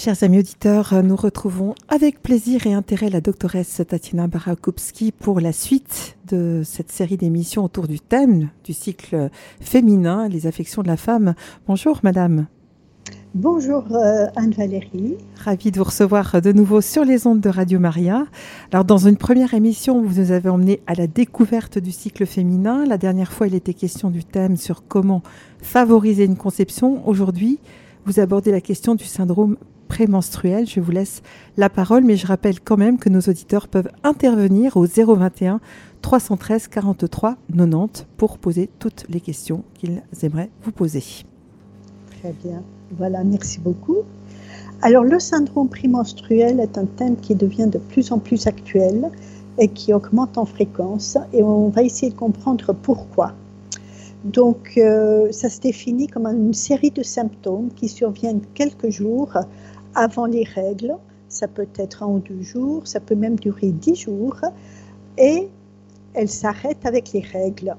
Chers amis auditeurs, nous retrouvons avec plaisir et intérêt la doctoresse Tatiana Barakowski pour la suite de cette série d'émissions autour du thème du cycle féminin, les affections de la femme. Bonjour madame. Bonjour euh, Anne-Valérie. Ravie de vous recevoir de nouveau sur les ondes de Radio Maria. Alors dans une première émission, vous nous avez emmené à la découverte du cycle féminin. La dernière fois, il était question du thème sur comment favoriser une conception. Aujourd'hui, vous abordez la question du syndrome prémenstruel. Je vous laisse la parole, mais je rappelle quand même que nos auditeurs peuvent intervenir au 021 313 43 90 pour poser toutes les questions qu'ils aimeraient vous poser. Très bien. Voilà, merci beaucoup. Alors, le syndrome prémenstruel est un thème qui devient de plus en plus actuel et qui augmente en fréquence et on va essayer de comprendre pourquoi. Donc, euh, ça se définit comme une série de symptômes qui surviennent quelques jours avant les règles. Ça peut être un ou deux jours, ça peut même durer dix jours. Et elle s'arrête avec les règles.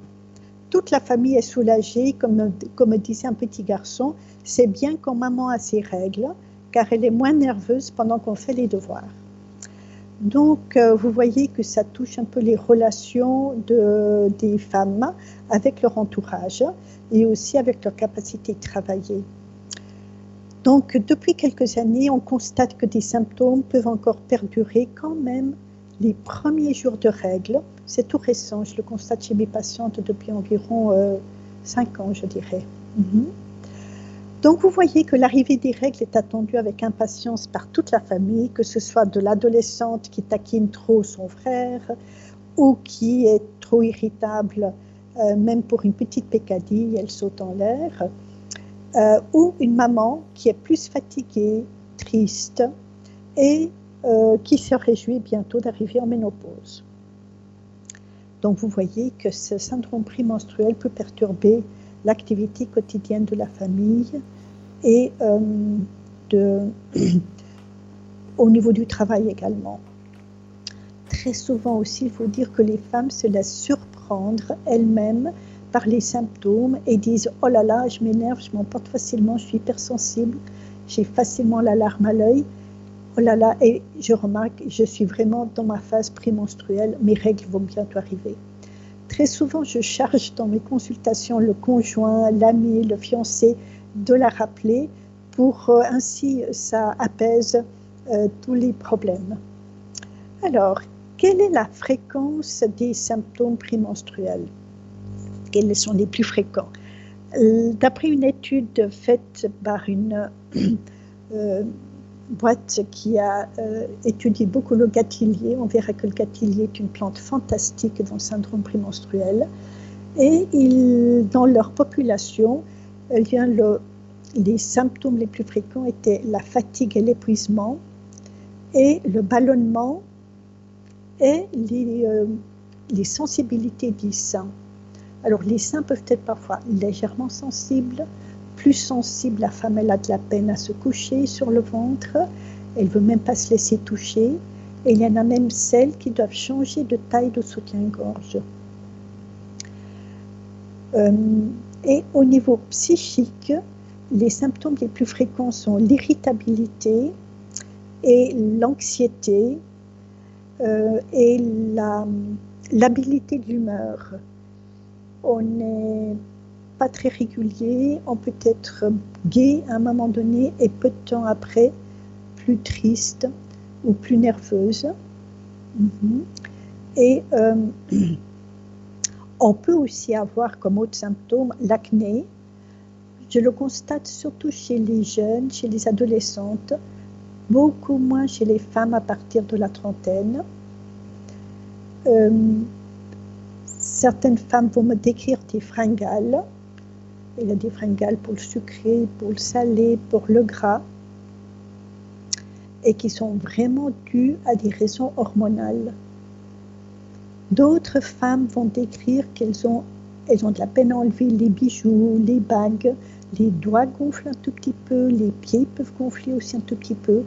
Toute la famille est soulagée, comme, disait un petit garçon. C'est bien quand maman a ses règles, car elle est moins nerveuse pendant qu'on fait les devoirs. Donc, euh, vous voyez que ça touche un peu les relations de, des femmes avec leur entourage et aussi avec leur capacité de travailler. Donc, depuis quelques années, on constate que des symptômes peuvent encore perdurer quand même les premiers jours de règles. C'est tout récent, je le constate chez mes patientes depuis environ euh, cinq ans, je dirais. Mhm. Donc, vous voyez que l'arrivée des règles est attendue avec impatience par toute la famille, que ce soit de l'adolescente qui taquine trop son frère ou qui est trop irritable, euh, même pour une petite pécadille, elle saute en l'air euh, ou une maman qui est plus fatiguée, triste et euh, qui se réjouit bientôt d'arriver en ménopause. Donc vous voyez que ce syndrome prémenstruel peut perturber l'activité quotidienne de la famille et euh, au niveau du travail également. Très souvent aussi, il faut dire que les femmes se laissent surprendre elles-mêmes par les symptômes et disent Oh là là, je m'énerve, je m'emporte facilement, je suis hypersensible, j'ai facilement la larme à l'œil. Oh là là, et je remarque, je suis vraiment dans ma phase prémenstruelle, mes règles vont bientôt arriver. Très souvent, je charge dans mes consultations le conjoint, l'ami, le fiancé de la rappeler pour euh, ainsi ça apaise euh, tous les problèmes. Alors, quelle est la fréquence des symptômes prémenstruels? Quels sont les plus fréquents. Euh, d'après une étude faite par une euh, boîte qui a euh, étudié beaucoup le gâtillier, on verra que le gâtillier est une plante fantastique dans le syndrome prémenstruel. Et dans leur population, le, les symptômes les plus fréquents étaient la fatigue et l'épuisement, et le ballonnement et les, sensibilités sein. Alors les seins peuvent être parfois légèrement sensibles, plus sensibles, la femme elle a de la peine à se coucher sur le ventre, elle veut même pas se laisser toucher, et il y en a même celles qui doivent changer de taille de soutien-gorge. Euh, et au niveau psychique, les symptômes les plus fréquents sont l'irritabilité et l'anxiété euh, et l'habilité d'humeur on n'est pas très régulier, on peut être gai à un moment donné et peu de temps après, plus triste ou plus nerveuse. Mhm. Et euh, on peut aussi avoir comme autre symptôme l'acné. Je le constate surtout chez les jeunes, chez les adolescentes, beaucoup moins chez les femmes à partir de la trentaine. Euh, Certaines femmes vont me décrire des fringales. Il y a des fringales pour le sucré, pour le salé, pour le gras, et qui sont vraiment dues à des raisons hormonales. D'autres femmes vont décrire qu'elles ont, elles ont de la peine à enlever les bijoux, les bagues, les doigts gonflent un tout petit peu, les pieds peuvent gonfler aussi un tout petit peu.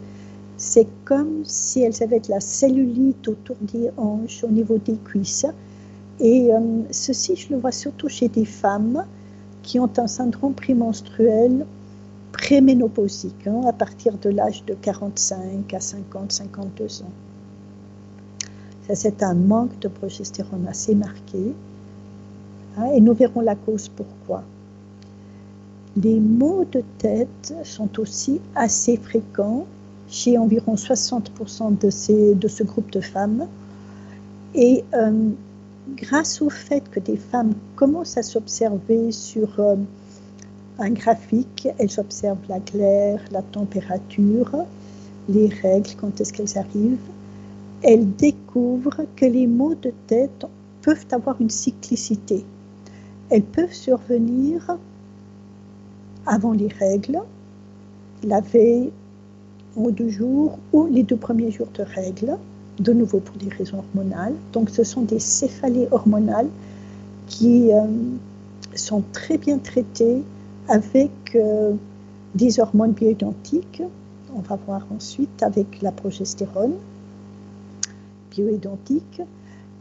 C'est comme si elles avaient de la cellulite autour des hanches, au niveau des cuisses, et euh, ceci, je le vois surtout chez des femmes qui ont un syndrome prémenstruel préménopausique, hein, à partir de l'âge de 45 à 50, 52 ans. Ça, c'est un manque de progestérone assez marqué. Hein, et nous verrons la cause pourquoi. Les maux de tête sont aussi assez fréquents chez environ 60% de, ces, de ce groupe de femmes. Et euh, grâce au fait que des femmes commencent à s'observer sur euh, un graphique, elles observent la glaire, la température, les règles, quand est-ce qu'elles arrivent, elles découvrent que les maux de tête peuvent avoir une cyclicité. Elles peuvent survenir avant les règles, la veille deux jours ou les deux premiers jours de règles, de nouveau pour des raisons hormonales. Donc ce sont des céphalées hormonales qui euh, sont très bien traitées avec euh, des hormones bioidentiques. On va voir ensuite avec la progestérone bioidentique.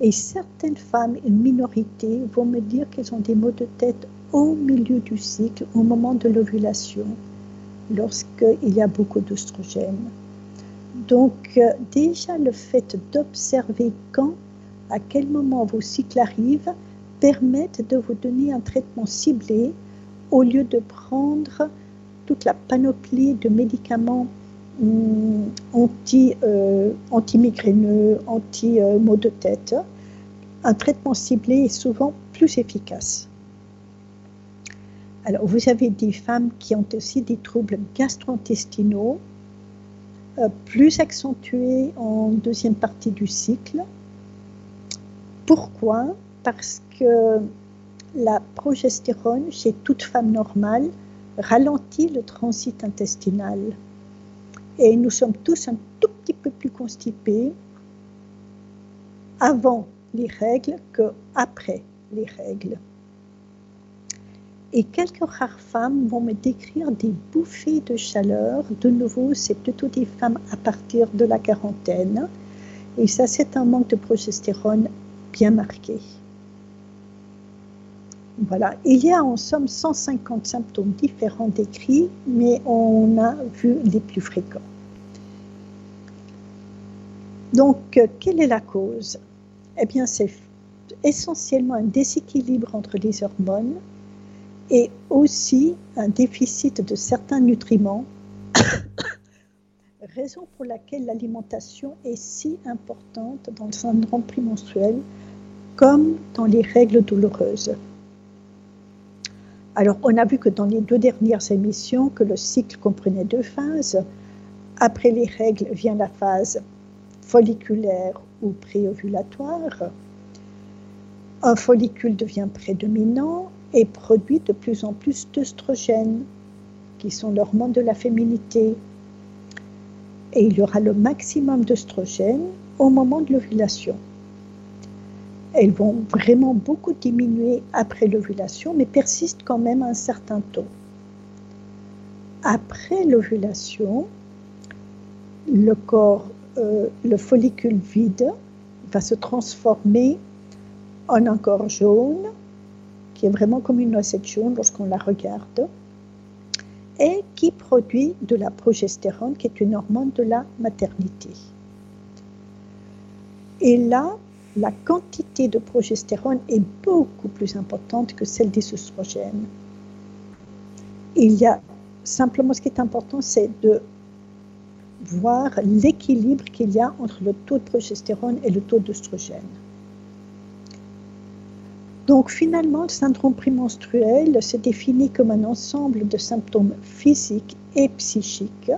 Et certaines femmes, une minorité, vont me dire qu'elles ont des maux de tête au milieu du cycle, au moment de l'ovulation, lorsqu'il y a beaucoup d'oestrogène. Donc euh, déjà le fait d'observer quand, à quel moment vos cycles arrivent, permettent de vous donner un traitement ciblé au lieu de prendre toute la panoplie de médicaments hum, euh, anti-migraineux, anti-maux de tête. Un traitement ciblé est souvent plus efficace. Alors, vous avez des femmes qui ont aussi des troubles gastro-intestinaux, euh, plus accentués en deuxième partie du cycle. Pourquoi? Parce que la progestérone, chez toute femme normale, ralentit le transit intestinal. Et nous sommes tous un tout petit peu plus constipés avant les règles que après les règles. Et quelques rares femmes vont me décrire des bouffées de chaleur. De nouveau, c'est plutôt des femmes à partir de la quarantaine. Et ça, c'est un manque de progestérone bien marqué. Voilà, il y a en somme 150 symptômes différents décrits, mais on a vu les plus fréquents. Donc, quelle est la cause? Eh bien, c'est essentiellement un déséquilibre entre les hormones et aussi un déficit de certains nutriments, raison pour laquelle l'alimentation est si importante dans le syndrome prémenstruel comme dans les règles douloureuses. Alors, on a vu que dans les deux dernières émissions, que le cycle comprenait deux phases. Après les règles vient la phase folliculaire ou préovulatoire. Un follicule devient prédominant et produit de plus en plus d'œstrogènes, qui sont l'hormone de la féminité. Et il y aura le maximum d'œstrogènes au moment de l'ovulation. Elles vont vraiment beaucoup diminuer après l'ovulation, mais persistent quand même à un certain taux. Après l'ovulation, le corps, euh, le follicule vide va se transformer en un corps jaune qui est vraiment comme une noisette jaune lorsqu'on la regarde, et qui produit de la progestérone, qui est une hormone de la maternité. Et là, la quantité de progestérone est beaucoup plus importante que celle des oestrogènes. Il y a simplement ce qui est important, c'est de voir l'équilibre qu'il y a entre le taux de progestérone et le taux d'œstrogène. Donc finalement, le syndrome prémenstruel se définit comme un ensemble de symptômes physiques et psychiques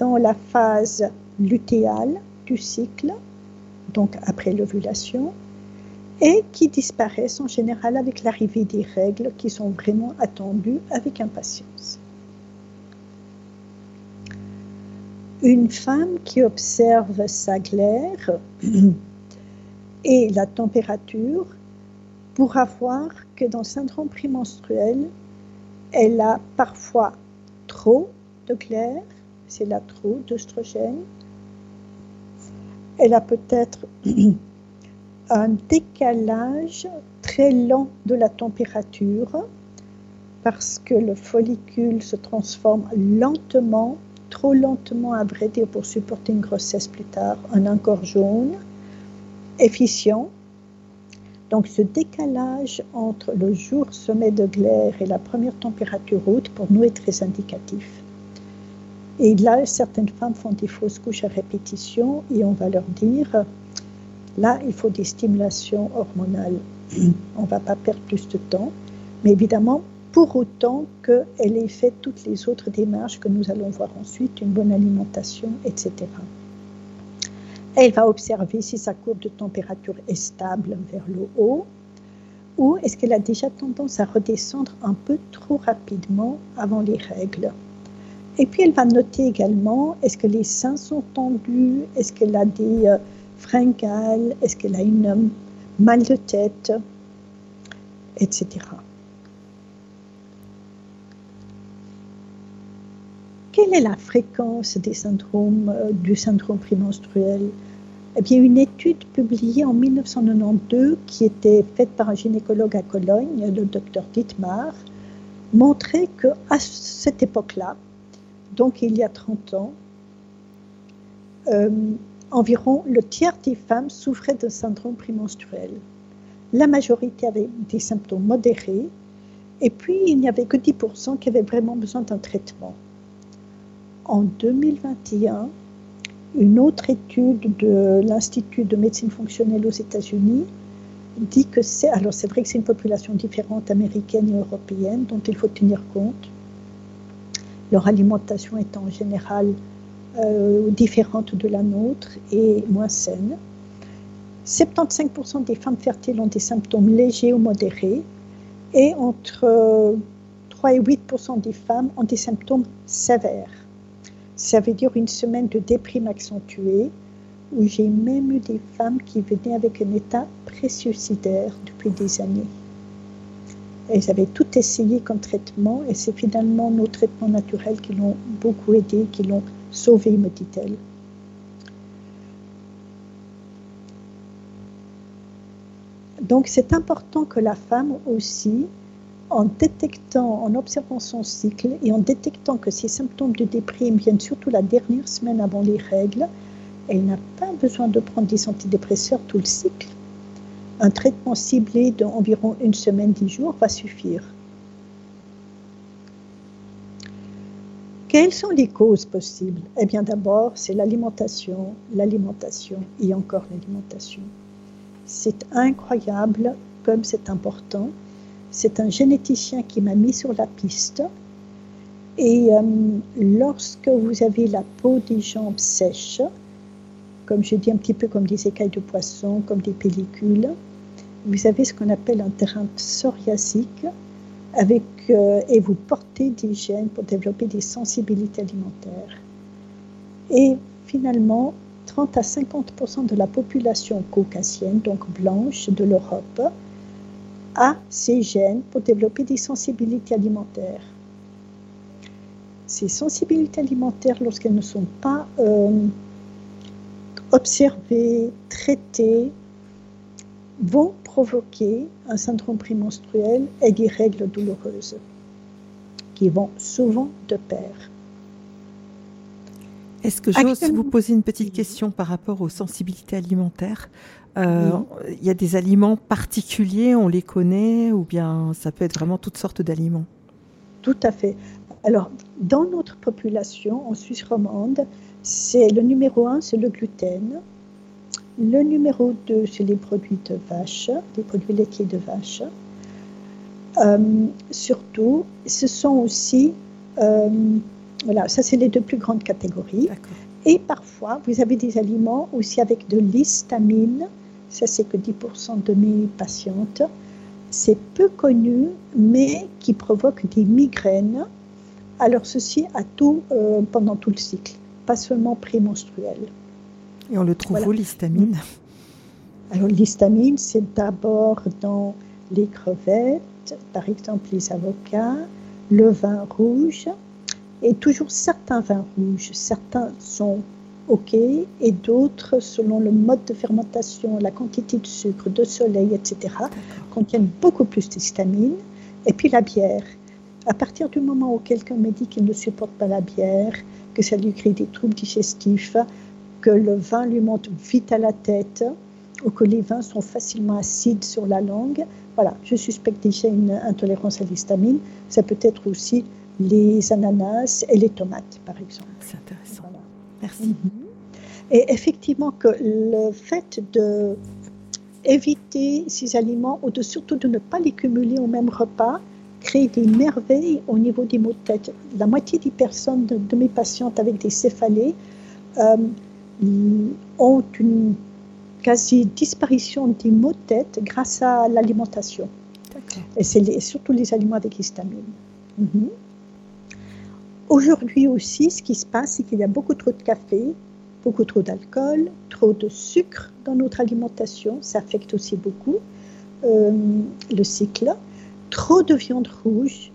dans la phase lutéale du cycle, donc après l'ovulation, et qui disparaissent en général avec l'arrivée des règles qui sont vraiment attendues avec impatience. Une femme qui observe sa glaire et la température pourra voir que dans le syndrome prémenstruel, elle a parfois trop de glaire, c'est là trop d'œstrogène. Elle a peut-être un décalage très lent de la température, parce que le follicule se transforme lentement, trop lentement à pour supporter une grossesse plus tard, en un corps jaune, efficient. Donc ce décalage entre le jour sommet de glaire et la première température haute pour nous est très indicatif. Et là, certaines femmes font des fausses couches à répétition et on va leur dire, là, il faut des stimulations hormonales. On ne va pas perdre plus de temps, mais évidemment, pour autant qu'elle ait fait toutes les autres démarches que nous allons voir ensuite, une bonne alimentation, etc. Elle va observer si sa courbe de température est stable vers le haut ou est-ce qu'elle a déjà tendance à redescendre un peu trop rapidement avant les règles. Et puis elle va noter également est-ce que les seins sont tendus, est-ce qu'elle a des euh, fringales, est-ce qu'elle a une euh, mal de tête, etc. Quelle est la fréquence des syndromes, euh, du syndrome prémenstruel? Eh bien, une étude publiée en 1992 qui était faite par un gynécologue à Cologne, le docteur Dietmar, montrait que à cette époque-là, donc il y a 30 ans, euh, environ le tiers des femmes souffraient de syndrome prémenstruel. La majorité avait des symptômes modérés, et puis il n'y avait que 10% qui avaient vraiment besoin d'un traitement. En 2021, une autre étude de l'Institut de médecine fonctionnelle aux États-Unis dit que c'est, alors c'est vrai que c'est une population différente américaine et européenne dont il faut tenir compte, leur alimentation étant en général euh, différente de la nôtre et moins saine. 75% des femmes fertiles ont des symptômes légers ou modérés et entre 3 et 8% des femmes ont des symptômes sévères. Ça veut dire une semaine de déprime accentuée, où j'ai même eu des femmes qui venaient avec un état pré-suicidaire depuis des années. Elles avaient tout essayé comme traitement et c'est finalement nos traitements naturels qui l'ont beaucoup aidé, qui l'ont sauvé, me dit-elle. Donc c'est important que la femme aussi en détectant, en observant son cycle et en détectant que ces symptômes de déprime viennent surtout la dernière semaine avant les règles, elle n'a pas besoin de prendre des antidépresseurs tout le cycle. Un traitement ciblé d'environ une semaine, dix jours va suffire. Quelles sont les causes possibles? Eh bien d'abord, c'est l'alimentation, l'alimentation et encore l'alimentation. C'est incroyable comme c'est important c'est un généticien qui m'a mis sur la piste. Et euh, lorsque vous avez la peau des jambes sèches, comme je dis un petit peu comme des écailles de poisson, comme des pellicules, vous avez ce qu'on appelle un terrain psoriasique euh, et vous portez des gènes pour développer des sensibilités alimentaires. Et finalement, 30 à 50% de la population caucasienne, donc blanche de l'Europe, a ces gènes pour développer des sensibilités alimentaires. Ces sensibilités alimentaires, lorsqu'elles ne sont pas euh, observées, traitées, vont provoquer un syndrome prémenstruel et des règles douloureuses qui vont souvent de pair. Est-ce que j'ose vous poser une petite question par rapport aux sensibilités alimentaires? Euh, il y a des aliments particuliers, on les connaît, ou bien ça peut être vraiment toutes sortes d'aliments? Tout à fait. Alors, dans notre population, en Suisse romande, c'est le numéro un, c'est le gluten. Le numéro 2, c'est les produits de vache, les produits laitiers de vache. Euh, surtout, ce sont aussi, euh, voilà, ça c'est les deux plus grandes catégories. Et parfois, vous avez des aliments aussi avec de l'histamine, ça c'est que 10% de mes patientes, c'est peu connu, mais qui provoque des migraines. Alors ceci à tout, euh, pendant tout le cycle, pas seulement prémenstruel. Et on le trouve où l'histamine? Alors l'histamine, c'est d'abord dans les crevettes, par exemple les avocats, le vin rouge, et toujours certains vins rouges. Certains sont OK, et d'autres, selon le mode de fermentation, la quantité de sucre, de soleil, etc., contiennent beaucoup plus d'histamine. Et puis la bière. À partir du moment où quelqu'un me dit qu'il ne supporte pas la bière, que ça lui crée des troubles digestifs, que le vin lui monte vite à la tête, ou que les vins sont facilement acides sur la langue, voilà, je suspecte déjà une intolérance à l'histamine. Ça peut être aussi les ananas et les tomates, par exemple. C'est intéressant. Merci. Et effectivement, que le fait de éviter ces aliments ou de surtout de ne pas les cumuler au même repas crée des merveilles au niveau des maux de tête. La moitié des personnes de, mes patientes avec des céphalées euh, ont une quasi disparition des maux de tête grâce à l'alimentation. Et c'est surtout les aliments avec histamine. Mhm. Aujourd'hui aussi, ce qui se passe, c'est qu'il y a beaucoup trop de café, beaucoup trop d'alcool, trop de sucre dans notre alimentation. Ça affecte aussi beaucoup euh, le cycle. Trop de viande rouge,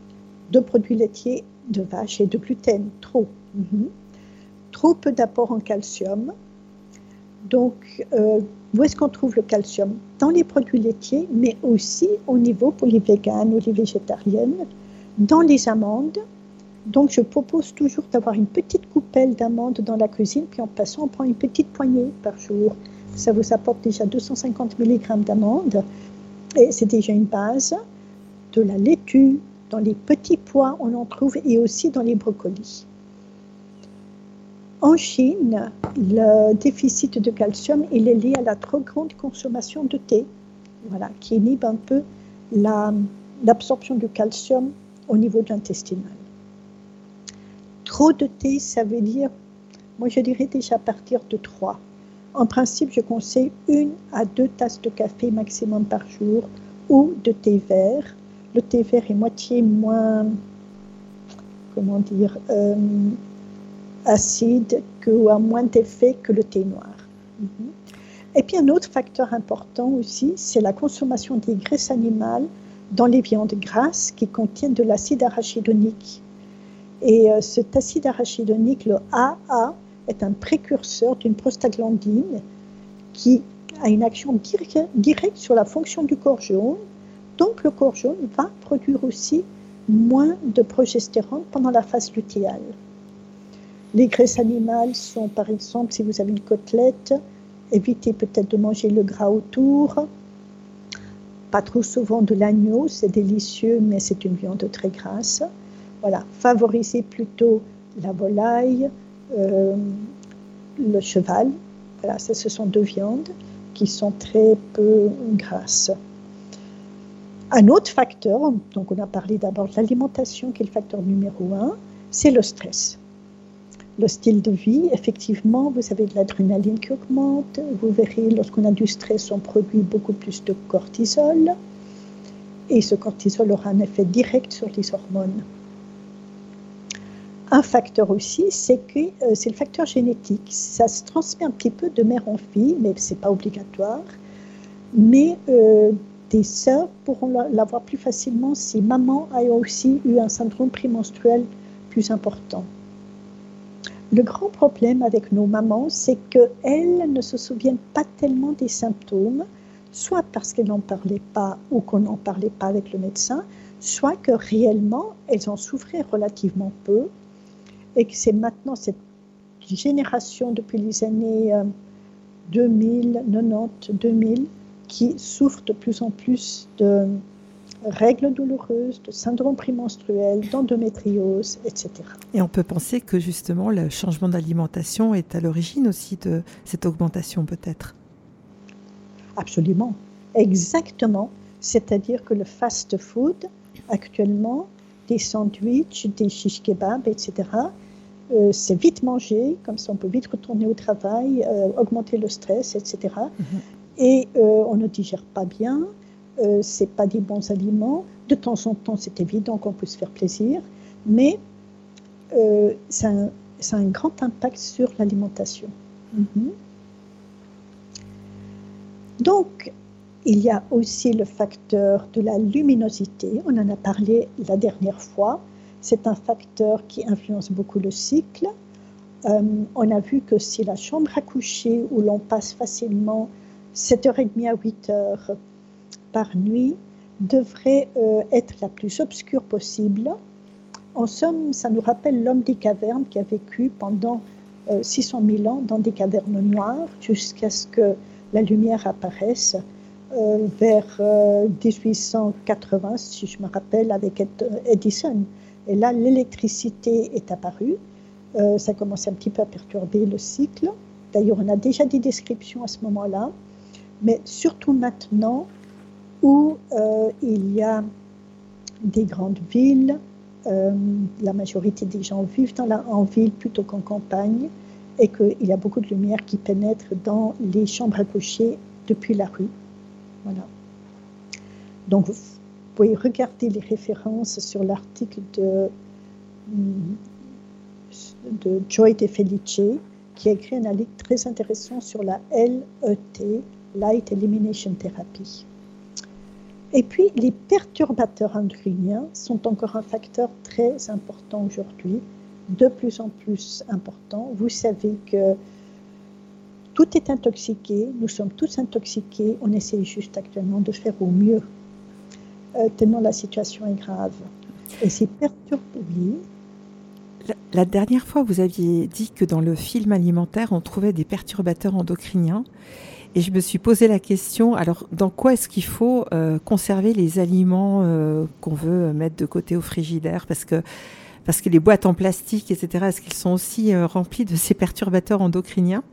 de produits laitiers, de vache et de gluten. Trop. Mhm. Trop peu d'apport en calcium. Donc, euh, où est-ce qu'on trouve le calcium? Dans les produits laitiers, mais aussi au niveau pour les véganes ou les végétariennes, dans les amandes. Donc, je propose toujours d'avoir une petite coupelle d'amandes dans la cuisine, puis en passant, on prend une petite poignée par jour. Ça vous apporte déjà 250 mg d'amandes, et c'est déjà une base. De la laitue, dans les petits pois, on en trouve, et aussi dans les brocolis. En Chine, le déficit de calcium est lié à la trop grande consommation de thé, voilà, qui inhibe un peu l'absorption du calcium au niveau de l'intestinal. Trop de thé, ça veut dire, moi je dirais déjà à partir de 3. En principe, je conseille une à deux tasses de café maximum par jour ou de thé vert. Le thé vert est moitié moins, comment dire, euh, acide ou a moins d'effet que le thé noir. Mhm. Et puis un autre facteur important aussi, c'est la consommation des graisses animales dans les viandes grasses qui contiennent de l'acide arachidonique. Et euh, cet acide arachidonique, le AA, est un précurseur d'une prostaglandine qui a une action directe sur la fonction du corps jaune. Donc le corps jaune va produire aussi moins de progestérone pendant la phase lutéale. Les graisses animales sont, par exemple, si vous avez une côtelette, évitez peut-être de manger le gras autour. Pas trop souvent de l'agneau, c'est délicieux, mais c'est une viande très grasse. Voilà, favorisez plutôt la volaille, euh, le cheval. Voilà, ce sont deux viandes qui sont très peu grasses. Un autre facteur, donc on a parlé d'abord de l'alimentation qui est le facteur numéro un, c'est le stress le style de vie, effectivement, vous avez de l'adrénaline qui augmente. Vous verrez, lorsqu'on a du stress, on produit beaucoup plus de cortisol. Et ce cortisol aura un effet direct sur les hormones. Un facteur aussi, c'est que euh, c'est le facteur génétique. Ça se transmet un petit peu de mère en fille, mais ce n'est pas obligatoire. Mais euh, des sœurs pourront l'avoir plus facilement si maman a aussi eu un syndrome prémenstruel plus important. Le grand problème avec nos mamans, c'est qu'elles ne se souviennent pas tellement des symptômes, soit parce qu'elles n'en parlaient pas ou qu'on n'en parlait pas avec le médecin, soit que réellement elles en souffraient relativement peu et que c'est maintenant cette génération depuis les années 2000, 90, 2000 qui souffre de plus en plus de règles douloureuses, de syndrome prémenstruel, d'endométriose, etc. Et on peut penser que justement le changement d'alimentation est à l'origine aussi de cette augmentation peut-être Absolument, exactement. C'est-à-dire que le fast-food, actuellement, des sandwichs, des shish kebabs, etc., euh, c'est vite mangé, comme ça on peut vite retourner au travail, euh, augmenter le stress, etc. Et mhm. euh, on ne digère pas bien, c'est pas des bons aliments. De temps en temps, c'est évident qu'on peut se faire plaisir, mais ça, a un grand impact sur l'alimentation. Mhm. Donc, il y a aussi le facteur de la luminosité. On en a parlé la dernière fois. C'est un facteur qui influence beaucoup le cycle. Euh, on a vu que si la chambre à coucher où l'on passe facilement 7h30 à 8h par nuit devrait euh, être la plus obscure possible En somme, ça nous rappelle l'homme des cavernes qui a vécu pendant 600 000 ans dans des cavernes noires jusqu'à ce que la lumière apparaisse euh, vers 1880, euh, si je me rappelle, avec Edison. Et là, l'électricité est apparue. Euh, ça commence un petit peu à perturber le cycle. D'ailleurs, on a déjà des descriptions à ce moment-là. Mais surtout maintenant où il y a des grandes villes, la majorité des gens vivent en ville plutôt qu'en campagne, et qu'il y a beaucoup de lumière qui pénètre dans les chambres à coucher depuis la rue. Voilà. Donc, vous pouvez regarder les références sur l'article de, de Joy De Felice, qui a écrit un article très intéressant sur la LET, Light Elimination Therapy. Et puis, les perturbateurs endocriniens sont encore un facteur très important aujourd'hui, de plus en plus important. Vous savez que tout est intoxiqué, nous sommes tous intoxiqués, on essaie juste actuellement de faire au mieux, euh, tellement la situation est grave. Et c'est perturbé. La, dernière fois, vous aviez dit que dans le film alimentaire, on trouvait des perturbateurs endocriniens. Et je me suis posé la question, alors dans quoi est-ce qu'il faut euh, conserver les aliments euh, qu'on veut mettre de côté au frigidaire? Parce que parce que les boîtes en plastique, etc., est-ce qu'ils sont aussi remplies de ces perturbateurs endocriniens?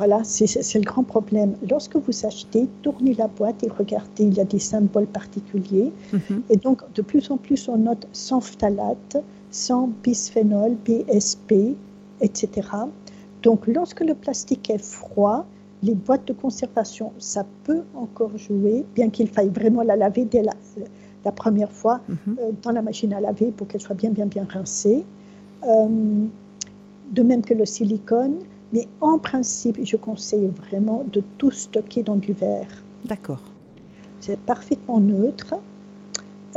Voilà, c'est le grand problème. Lorsque vous achetez, tournez la boîte et regardez, il y a des symboles particuliers. Mhm. Et donc, de plus en plus, on note sans phtalate, sans bisphénol, BSP, etc. Donc, lorsque le plastique est froid, les boîtes de conservation, ça peut encore jouer, bien qu'il faille vraiment la laver dès la, première fois mhm. euh, dans la machine à laver pour qu'elle soit bien, bien, bien rincée. Euh, de même que le silicone. Mais en principe, je conseille vraiment de tout stocker dans du verre. D'accord. C'est parfaitement neutre.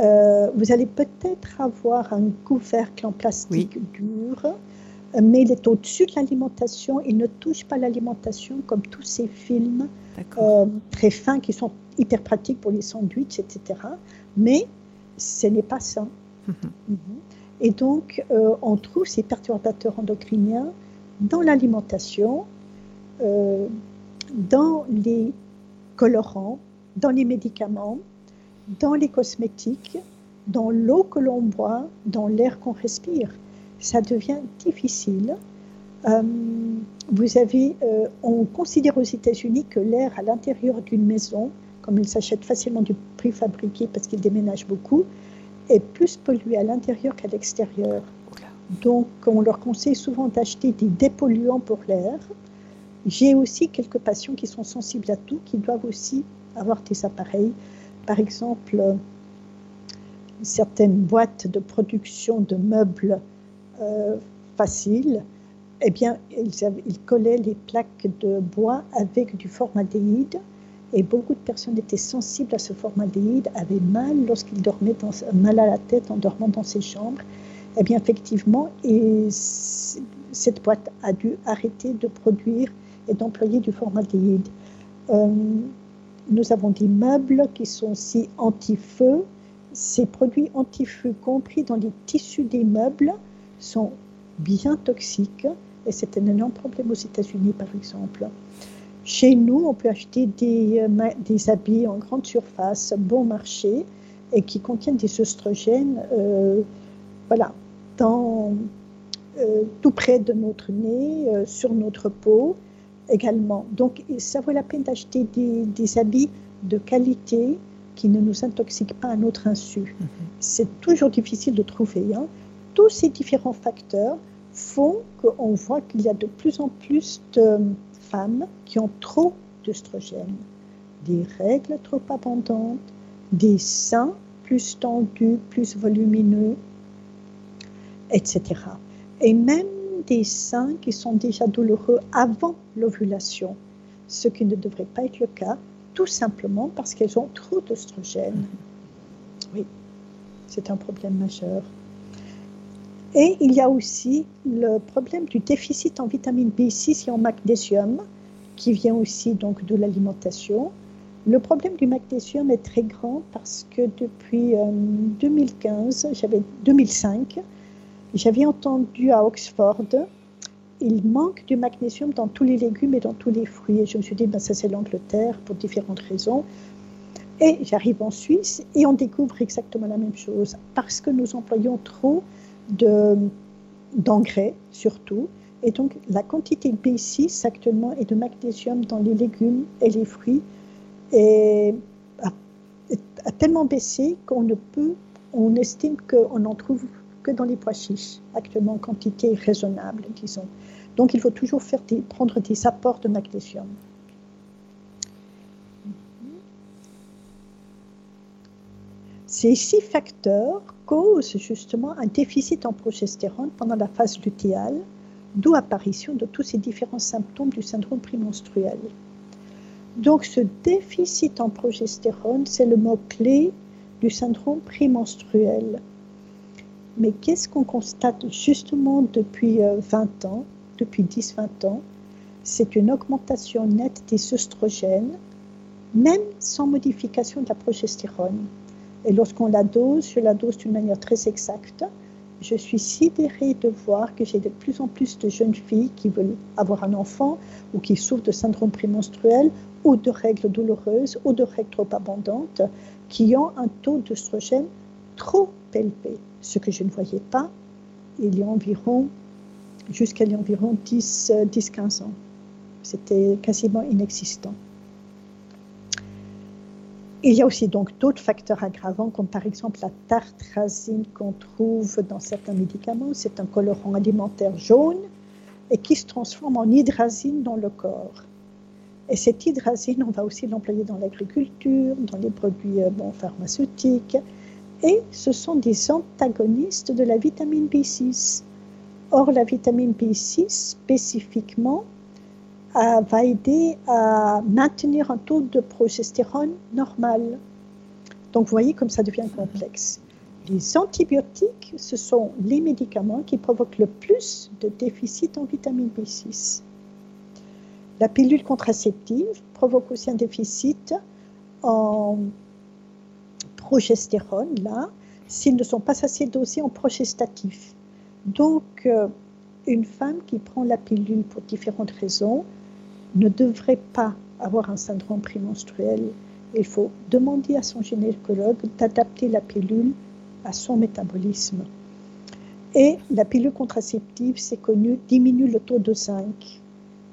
Euh, vous allez peut-être avoir un couvercle en plastique dur, mais il est au-dessus de l'alimentation. Il ne touche pas l'alimentation comme tous ces films euh, très fins qui sont hyper pratiques pour les sandwichs, etc. Mais ce n'est pas ça. Mhm. Mhm. Et donc, euh, on trouve ces perturbateurs endocriniens dans l'alimentation, euh, dans les colorants, dans les médicaments, dans les cosmétiques, dans l'eau que l'on boit, dans l'air qu'on respire. Ça devient difficile. Euh, vous avez, euh, on considère aux États-Unis que l'air à l'intérieur d'une maison, comme il s'achète facilement du préfabriqué parce qu'il déménage beaucoup, est plus pollué à l'intérieur qu'à l'extérieur. Donc, on leur conseille souvent d'acheter des dépolluants pour l'air. J'ai aussi quelques patients qui sont sensibles à tout, qui doivent aussi avoir des appareils. Par exemple, certaines boîtes de production de meubles euh, faciles, eh bien, ils, collaient les plaques de bois avec du formaldéhyde. Et beaucoup de personnes étaient sensibles à ce formaldéhyde, avaient mal lorsqu'ils dormaient, mal à la tête en dormant dans ces chambres. Eh bien, effectivement, et cette boîte a dû arrêter de produire et d'employer du formaldéhyde. Euh, nous avons des meubles qui sont aussi anti-feu. Ces produits anti-feu compris dans les tissus des meubles sont bien toxiques et c'est un énorme problème aux États-Unis, par exemple. Chez nous, on peut acheter des, euh, des habits en grande surface, bon marché, et qui contiennent des oestrogènes. Euh, voilà, dans, euh, tout près de notre nez, euh, sur notre peau également. Donc, ça vaut la peine d'acheter des, habits de qualité qui ne nous intoxiquent pas à notre insu. Mhm. C'est toujours difficile de trouver. Hein. Tous ces différents facteurs font qu'on voit qu'il y a de plus en plus de femmes qui ont trop d'œstrogènes, des règles trop abondantes, des seins plus tendus, plus volumineux, etc. Et même des seins qui sont déjà douloureux avant l'ovulation, ce qui ne devrait pas être le cas, tout simplement parce qu'elles ont trop d'oestrogènes. Oui, c'est un problème majeur. Et il y a aussi le problème du déficit en vitamine B6 et en magnésium, qui vient aussi donc de l'alimentation. Le problème du magnésium est très grand parce que depuis 2015, j'avais 2005, j'avais entendu à Oxford, il manque du magnésium dans tous les légumes et dans tous les fruits. Et je me suis dit, ben, ça c'est l'Angleterre pour différentes raisons. Et j'arrive en Suisse et on découvre exactement la même chose parce que nous employons trop d'engrais surtout. Et donc la quantité de B6 actuellement et de magnésium dans les légumes et les fruits est, a, tellement baissé qu'on ne peut, on estime qu'on n'en trouve que dans les pois chiches actuellement en quantité raisonnable, disons. Donc il faut toujours faire prendre des apports de magnésium. Ces six facteurs causent justement un déficit en progestérone pendant la phase lutéale, d'où apparition de tous ces différents symptômes du syndrome prémenstruel. Donc ce déficit en progestérone, c'est le mot-clé du syndrome prémenstruel. Mais qu'est-ce qu'on constate justement depuis 20 euh, ans, depuis 10-20 ans? C'est une augmentation nette des oestrogènes, même sans modification de la progestérone. Et lorsqu'on la dose, je la dose d'une manière très exacte. Je suis sidérée de voir que j'ai de plus en plus de jeunes filles qui veulent avoir un enfant ou qui souffrent de syndrome prémenstruel ou de règles douloureuses ou de règles trop abondantes qui ont un taux d'œstrogène trop élevé, ce que je ne voyais pas il y a environ, jusqu'à environ 10-15 ans. C'était quasiment inexistant. Il y a aussi donc d'autres facteurs aggravants, comme par exemple la tartrazine qu'on trouve dans certains médicaments. C'est un colorant alimentaire jaune et qui se transforme en hydrazine dans le corps. Et cette hydrazine, on va aussi l'employer dans l'agriculture, dans les produits euh, pharmaceutiques. Et ce sont des antagonistes de la vitamine B6. Or, la vitamine B6, spécifiquement, va aider à maintenir un taux de progestérone normal. Donc, vous voyez comme ça devient complexe. Les antibiotiques, ce sont les médicaments qui provoquent le plus de déficit en vitamine B6. La pilule contraceptive provoque aussi un déficit en progestérone, là, s'ils ne sont pas assez dosés en progestatif. Donc, euh, une femme qui prend la pilule pour différentes raisons ne devrait pas avoir un syndrome prémenstruel. Il faut demander à son gynécologue d'adapter la pilule à son métabolisme. Et la pilule contraceptive, c'est connu, diminue le taux de zinc.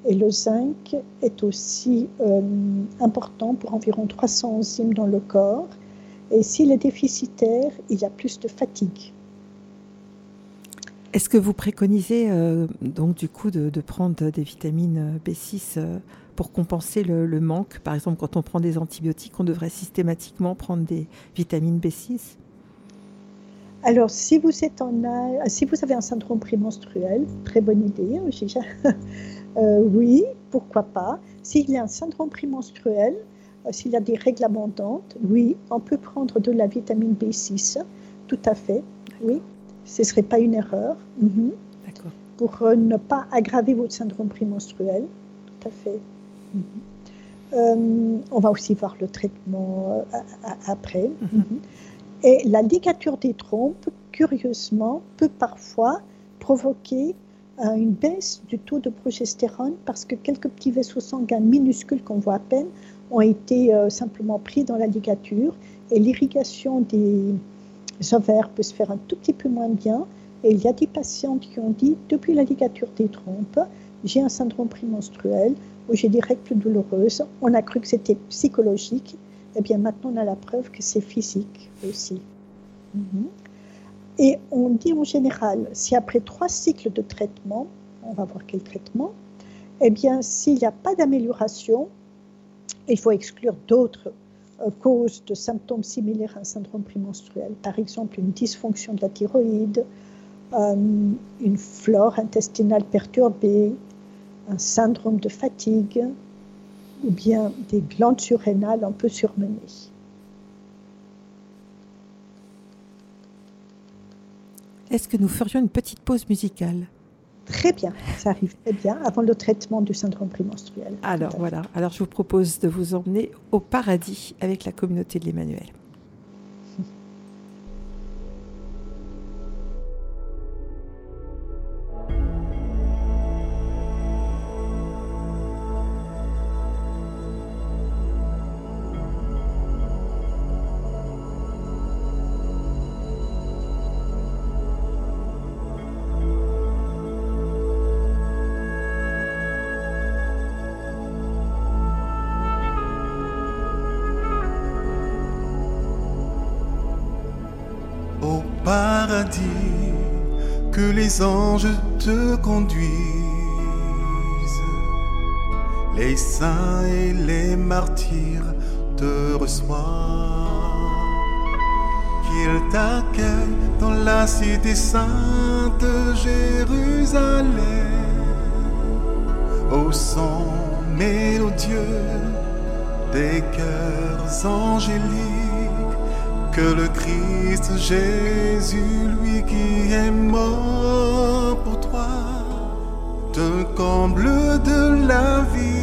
Et le zinc est aussi euh, important pour environ 300 enzymes dans le corps. Et s'il est déficitaire, il y a plus de fatigue. Est-ce que vous préconisez euh, donc du coup de, prendre des vitamines B6 euh, pour compenser le, manque? Par exemple, quand on prend des antibiotiques, on devrait systématiquement prendre des vitamines B6 alors, si vous, êtes en, si vous avez un syndrome prémenstruel, très bonne idée, hein, euh, oui, pourquoi pas. S'il y a un syndrome prémenstruel, s'il y a des règles abondantes, oui, on peut prendre de la vitamine B6, tout à fait, oui ce ne serait pas une erreur. Mhm. Pour euh, ne pas aggraver votre syndrome prémenstruel. Tout à fait. Mhm. Euh, on va aussi voir le traitement euh, après. Mhm. Et la ligature des trompes, curieusement, peut parfois provoquer une baisse du taux de progestérone parce que quelques petits vaisseaux sanguins minuscules qu'on voit à peine ont été simplement pris dans la ligature et l'irrigation des, ovaires peut se faire un tout petit peu moins bien. Et il y a des patientes qui ont dit, depuis la ligature des trompes, j'ai un syndrome prémenstruel ou j'ai des règles douloureuses. On a cru que c'était psychologique. Et eh bien maintenant, on a la preuve que c'est physique aussi. Mhm. Et on dit en général, si après trois cycles de traitement, on va voir quel traitement, eh bien, s'il n'y a pas d'amélioration, il faut exclure d'autres euh, cause de symptômes similaires à un syndrome prémenstruel, par exemple une dysfonction de la thyroïde, euh, une flore intestinale perturbée, un syndrome de fatigue ou bien des glandes surrénales un peu surmenées. Est-ce que nous ferions une petite pause musicale? Très bien, ça arrive très bien avant le traitement du syndrome prémenstruel. Alors voilà, alors je vous propose de vous emmener au paradis avec la communauté de l'Emmanuel. La cité sainte Jérusalem, au son mélodieux des cœurs angéliques que le Christ Jésus, lui qui est mort pour toi, te comble de la vie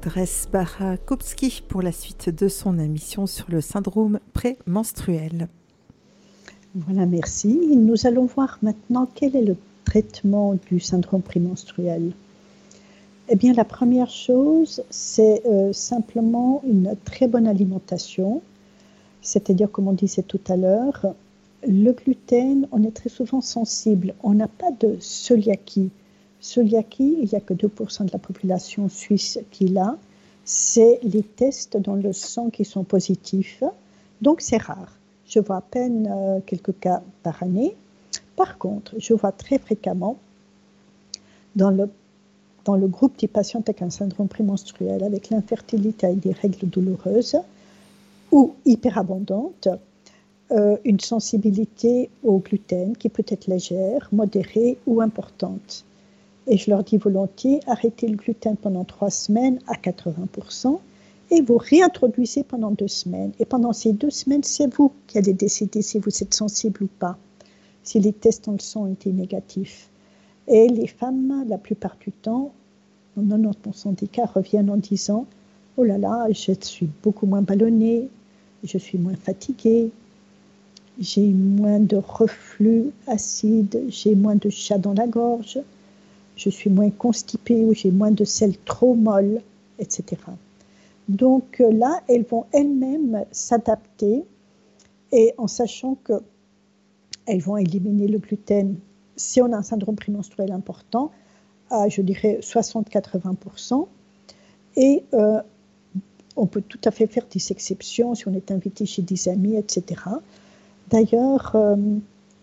retrouvons la doctoresse Bara Kopski pour la suite de son émission sur le syndrome prémenstruel. Voilà, merci. Nous allons voir maintenant quel est le traitement du syndrome prémenstruel. Eh bien, la première chose, c'est euh, simplement une très bonne alimentation, c'est-à-dire, comme on disait tout à l'heure, le gluten, on est très souvent sensible. On n'a pas de celiaquie. Celiaquie, il n'y a que 2% de la population suisse qui l'a. C'est les tests dans le sang qui sont positifs. Donc c'est rare. Je vois à peine euh, quelques cas par année. Par contre, je vois très fréquemment dans le, groupe des patients avec un syndrome prémenstruel, avec l'infertilité et des règles douloureuses ou hyperabondantes, euh, une sensibilité au gluten qui peut être légère, modérée ou importante. Et je leur dis volontiers, arrêtez le gluten pendant trois semaines à 80% et vous réintroduisez pendant deux semaines. Et pendant ces deux semaines, c'est vous qui allez décider si vous êtes sensible ou pas, si les tests en le sang ont été négatifs. Et les femmes, la plupart du temps, 90% des cas reviennent en disant Oh là là, je suis beaucoup moins ballonnée, je suis moins fatiguée, j'ai moins de reflux acide, j'ai moins de chat dans la gorge, je suis moins constipée ou j'ai moins de sel trop molle, etc. Donc euh, là, elles vont elles-mêmes s'adapter et en sachant que elles vont éliminer le gluten si on a un syndrome prémenstruel important à, je dirais, 60-80%. Et euh, on peut tout à fait faire des exceptions si on est invité chez des amis, etc. D'ailleurs, euh,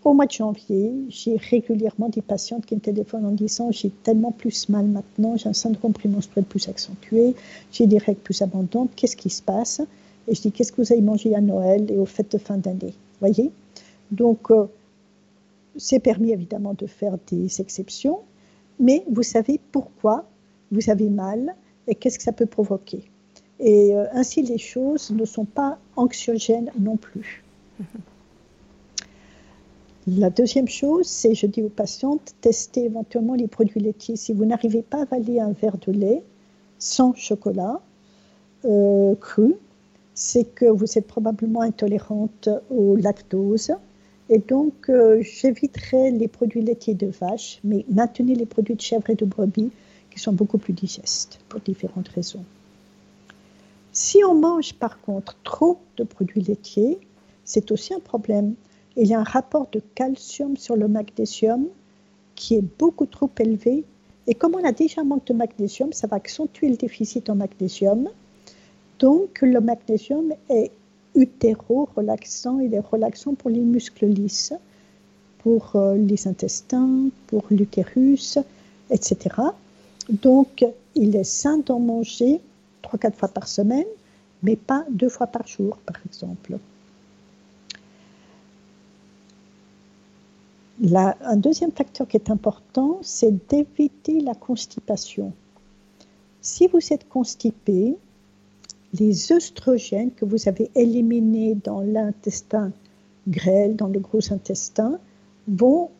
au mois de janvier, j'ai régulièrement des patientes qui me téléphonent en disant j'ai tellement plus mal maintenant, j'ai un syndrome prémenstruel plus accentué, j'ai des règles plus abondantes, qu'est-ce qui se passe? Et je dis qu'est-ce que vous avez mangé à Noël et aux fêtes de fin d'année? Voyez? Donc, euh, c'est permis évidemment de faire des exceptions, mais vous savez pourquoi vous avez mal et qu'est-ce que ça peut provoquer? Et euh, ainsi, les choses ne sont pas anxiogènes non plus. La deuxième chose, c'est, je dis aux patientes, testez éventuellement les produits laitiers. Si vous n'arrivez pas à avaler un verre de lait sans chocolat euh, cru, c'est que vous êtes probablement intolérante au lactose. Et donc, euh, j'éviterai les produits laitiers de vache, mais maintenez les produits de chèvre et de brebis qui sont beaucoup plus digestes pour différentes raisons. Si on mange par contre trop de produits laitiers, c'est aussi un problème. Il y a un rapport de calcium sur le magnésium qui est beaucoup trop élevé. Et comme on a déjà un manque de magnésium, ça va accentuer le déficit en magnésium. Donc le magnésium est utéro-relaxant, il est relaxant pour les muscles lisses, pour euh, les intestins, pour l'utérus, etc. Donc il est sain d'en manger 3-4 fois par semaine, mais pas deux fois par jour, par exemple. Un deuxième facteur qui est important, c'est d'éviter la constipation. Si vous êtes constipé, les œstrogènes que vous avez éliminés dans l'intestin grêle, dans le gros intestin, vont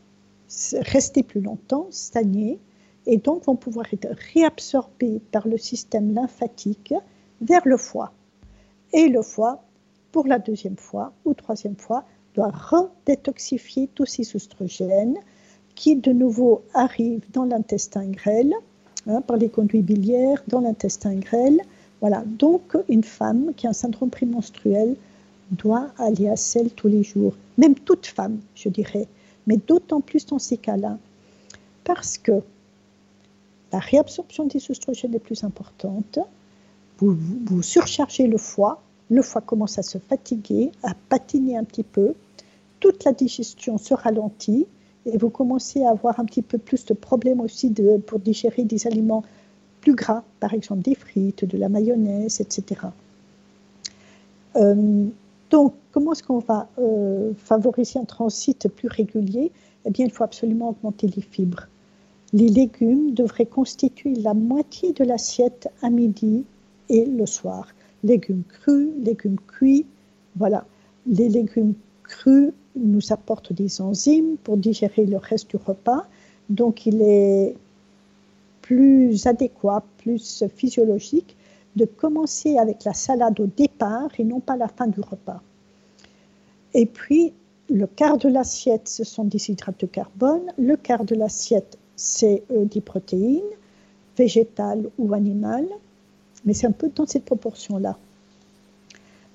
rester plus longtemps, stagner, et donc vont pouvoir être réabsorbés par le système lymphatique vers le foie. Et le foie, pour la deuxième fois ou troisième fois, doit redétoxifier tous ces oestrogènes qui de nouveau arrivent dans l'intestin grêle, hein, par les conduits biliaires, dans l'intestin grêle. Voilà, donc une femme qui a un syndrome prémenstruel doit aller à selle tous les jours, même toute femme, je dirais, mais d'autant plus dans ces cas-là, parce que la réabsorption des oestrogènes est plus importante, vous, surchargez le foie, le foie commence à se fatiguer, à patiner un petit peu, toute la digestion se ralentit et vous commencez à avoir un petit peu plus de problèmes aussi de, pour digérer des aliments plus gras, par exemple des frites, de la mayonnaise, etc. Euh, donc, comment est-ce qu'on va euh, favoriser un transit plus régulier? Eh bien, il faut absolument augmenter les fibres. Les légumes devraient constituer la moitié de l'assiette à midi et le soir. Légumes crus, légumes cuits, voilà. Les légumes crus nous apportent des enzymes pour digérer le reste du repas. Donc il est plus adéquat, plus physiologique de commencer avec la salade au départ et non pas à la fin du repas. Et puis, le quart de l'assiette, ce sont des hydrates de carbone. Le quart de l'assiette, c'est euh, des protéines, végétales ou animales, mais c'est un peu dans cette proportion-là.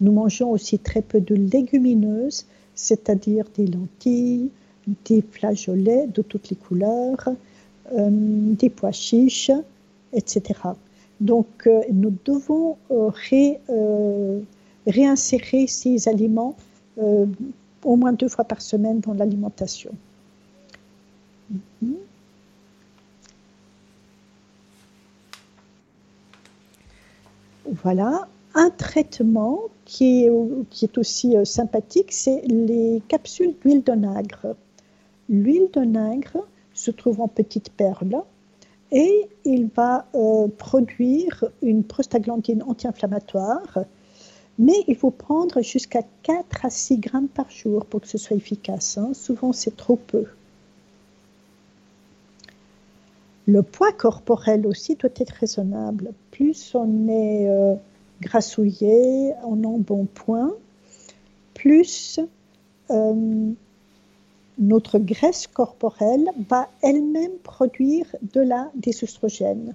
Nous mangeons aussi très peu de légumineuses, c'est-à-dire des lentilles, des flageolets de toutes les couleurs, euh, des pois chiches, etc. Donc euh, nous devons réinsérer ces aliments au moins deux fois par semaine dans l'alimentation. Voilà. Un traitement qui est, aussi euh, sympathique, c'est les capsules d'huile de nagre. L'huile de nagre se trouve en petites perles et il va euh, produire une prostaglandine anti-inflammatoire, mais il faut prendre jusqu'à 4 à 6 grammes par jour pour que ce soit efficace. Hein. Souvent, c'est trop peu. Le poids corporel aussi doit être raisonnable. Plus on est euh, grassouillé, en embonpoint, plus euh, notre graisse corporelle va elle-même produire de la des.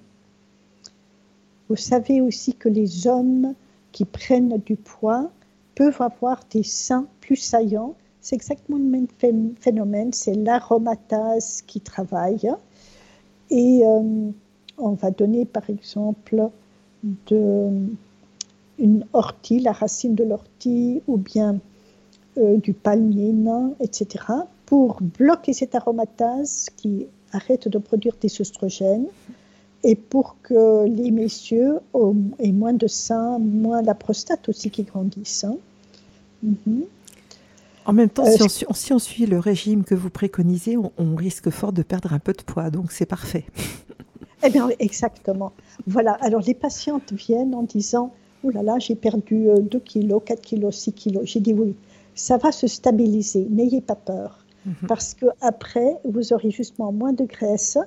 Vous savez aussi que les hommes qui prennent du poids peuvent avoir des seins plus saillants. C'est exactement le même phénomène, c'est l'aromatase qui travaille. Et euh, on va donner par exemple de, une ortie, la racine de l'ortie ou bien euh, du palmier nain, etc., pour bloquer cette aromatase qui arrête de produire des oestrogènes et pour que les messieurs aient moins de seins, moins la prostate aussi qui grandisse. Hein. Mhm. En même temps, euh, si, on, suit le régime que vous préconisez, on, risque fort de perdre un peu de poids, donc c'est parfait. Eh bien, exactement. Voilà, alors les patientes viennent en disant, oh là là, j'ai perdu 2 euh, kilos, 4 kilos, 6 kilos. J'ai dit oui, ça va se stabiliser, n'ayez pas peur. Mhm. Parce qu'après, vous aurez justement moins de graisse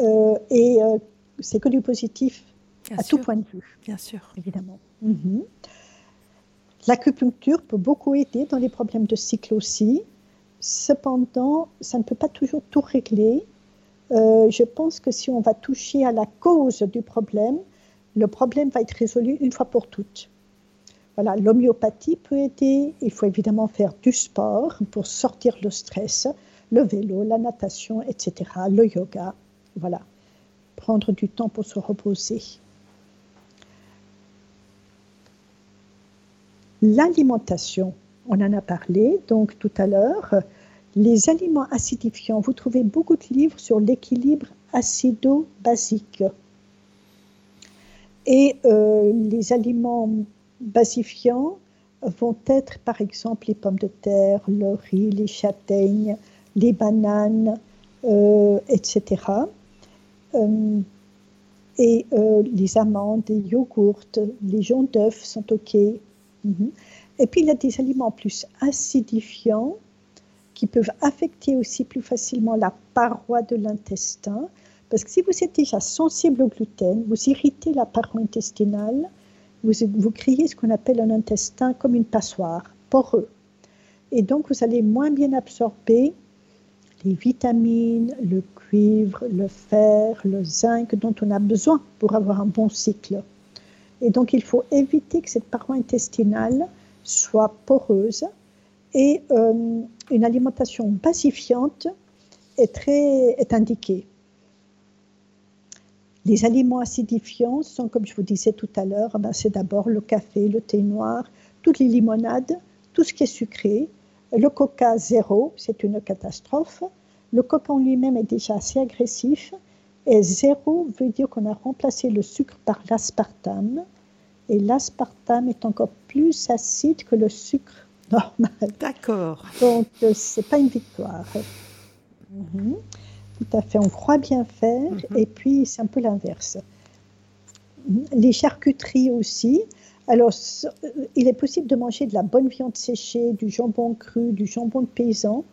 euh, et euh, c'est que du positif à tout point de vue. Bien sûr. Évidemment. Mhm. L'acupuncture peut beaucoup aider dans les problèmes de cycle aussi. Cependant, ça ne peut pas toujours tout régler. Euh, je pense que si on va toucher à la cause du problème, le problème va être résolu une fois pour toutes. Voilà, l'homéopathie peut aider. Il faut évidemment faire du sport pour sortir le stress, le vélo, la natation, etc., le yoga. Voilà, prendre du temps pour se reposer. L'alimentation, on en a parlé donc tout à l'heure. Les aliments acidifiants, vous trouvez beaucoup de livres sur l'équilibre acido-basique. Et euh, les aliments basifiants vont être par exemple les pommes de terre, le riz, les châtaignes, les bananes, euh, etc et euh, les amandes, les yogourts, les jaunes d'œufs sont OK. Mhm. Et puis il y a des aliments plus acidifiants qui peuvent affecter aussi plus facilement la paroi de l'intestin. Parce que si vous êtes déjà sensible au gluten, vous irritez la paroi intestinale, vous, vous créez ce qu'on appelle un intestin comme une passoire, poreux. Et donc vous allez moins bien absorber les vitamines, le cuivre, le fer, le zinc dont on a besoin pour avoir un bon cycle. Et donc il faut éviter que cette paroi intestinale soit poreuse et euh, une alimentation basifiante est, très, est indiquée. Les aliments acidifiants sont, comme je vous disais tout à l'heure, eh ben, c'est d'abord le café, le thé noir, toutes les limonades, tout ce qui est sucré. Le coca zéro, c'est une catastrophe. Le coca en lui-même est déjà assez agressif. Et zéro veut dire qu'on a remplacé le sucre par l'aspartame. Et l'aspartame est encore plus acide que le sucre normal. D'accord. Donc, euh, ce n'est pas une victoire. Mhm. Tout à fait. On croit bien faire. Mhm. Et puis, c'est un peu l'inverse. Les charcuteries aussi. Alors, il est possible de manger de la bonne viande séchée, du jambon cru, du jambon de paysan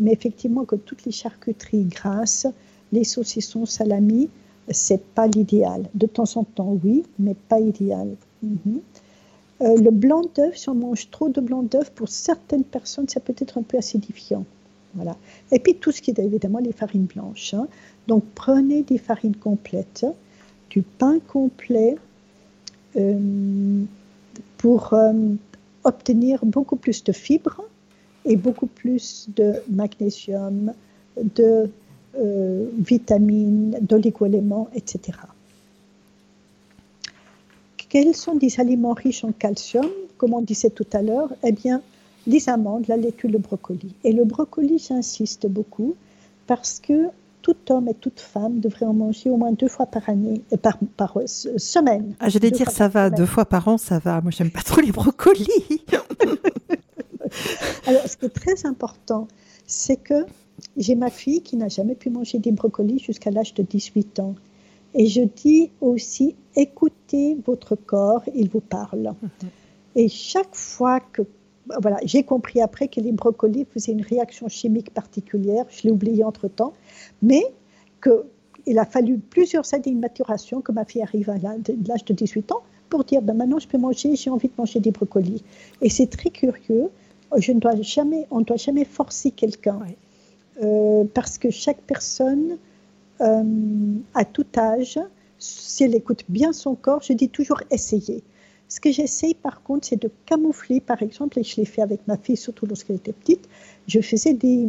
mais effectivement que toutes les charcuteries grasses, les saucissons, salami, c'est pas l'idéal. De temps en temps, oui, mais pas idéal. Mhm. Euh, le blanc d'œuf, si on mange trop de blanc d'œuf, pour certaines personnes, ça peut être un peu acidifiant. Et puis tout ce qui est évidemment les farines blanches. Hein. Donc prenez des farines complètes, du pain complet euh, pour euh, obtenir beaucoup plus de fibres et beaucoup plus de magnésium, de euh, vitamines, d'oligo-éléments, etc. Quels sont des aliments riches en calcium? Comme on disait tout à l'heure, eh bien, les amandes, la laitue, le brocoli. Et le brocoli, j'insiste beaucoup parce que tout homme et toute femme devrait en manger au moins deux fois par année, euh, par, par euh, semaine. Ah, j'allais dire ça va, deux fois par an, ça va. Moi, j'aime pas trop les brocolis. Alors, ce qui est très important, c'est que j'ai ma fille qui n'a jamais pu manger des brocolis jusqu'à l'âge de 18 ans. Et je dis aussi, écoutez votre corps, il vous parle. Et chaque fois que... Voilà, j'ai compris après que les brocolis faisaient une réaction chimique particulière, je l'ai oublié entre-temps, mais que il a fallu plusieurs années de maturation que ma fille arrive à l'âge de 18 ans pour dire ben maintenant je peux manger, j'ai envie de manger des brocolis. Et c'est très curieux. Je ne dois jamais, on ne doit jamais forcer quelqu'un euh, parce que chaque personne, euh, à tout âge, si elle écoute bien son corps, je dis toujours essayer. Ce que j'essaye par contre, c'est de camoufler, par exemple, et je l'ai fait avec ma fille, surtout lorsqu'elle était petite, je faisais des,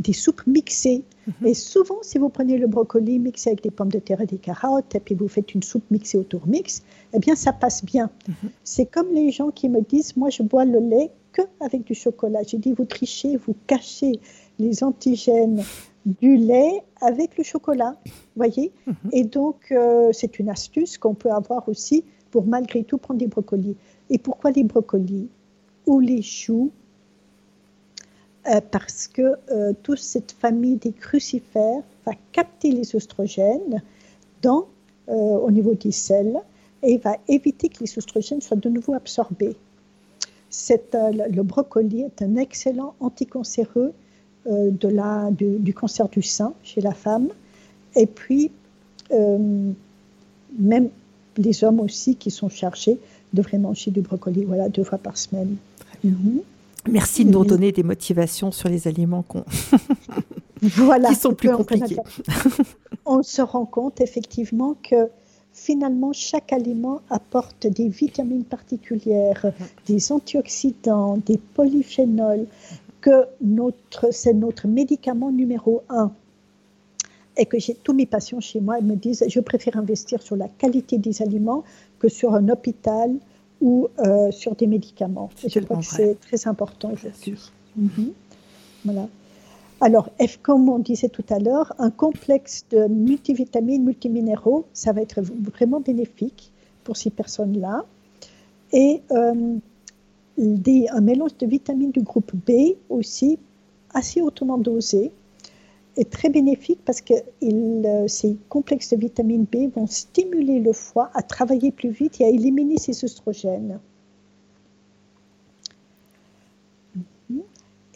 des soupes mixées. Mhm. Et souvent, si vous prenez le brocoli mixé avec des pommes de terre et des carottes, et puis vous faites une soupe mixée autour mix, eh bien, ça passe bien. Mhm. C'est comme les gens qui me disent, moi, je bois le lait que avec du chocolat. J'ai dit, vous trichez, vous cachez les antigènes du lait avec le chocolat, voyez? Mhm. Et donc, euh, c'est une astuce qu'on peut avoir aussi pour malgré tout prendre des brocolis. Et pourquoi les brocolis ou les choux? Euh, parce que euh, toute cette famille des crucifères va capter les oestrogènes dans, euh, au niveau des selles et va éviter que les oestrogènes soient de nouveau absorbés. le brocoli est un excellent anticancéreux de la, du, du, cancer du sein chez la femme. Et puis, même les hommes aussi qui sont chargés devraient manger du brocoli voilà, deux fois par semaine. Mhm. Merci de nous donner des motivations sur les aliments voilà, qui sont plus compliqués. On se rend compte effectivement que finalement chaque aliment apporte des vitamines particulières, des antioxydants, des polyphénols, que notre, c'est notre médicament numéro un. Et que j'ai tous mes patients chez moi, ils me disent, je préfère investir sur la qualité des aliments que sur un hôpital ou euh, sur des médicaments. je crois que c'est très important aujourd'hui. Mhm. Voilà. Alors, F, comme on disait tout à l'heure, un complexe de multivitamines, multiminéraux, ça va être vraiment bénéfique pour ces personnes-là. Et euh, des, un mélange de vitamines du groupe B aussi, assez hautement dosé, est très bénéfique parce que euh, ces complexes de vitamine B vont stimuler le foie à travailler plus vite et à éliminer ses oestrogènes. Mhm.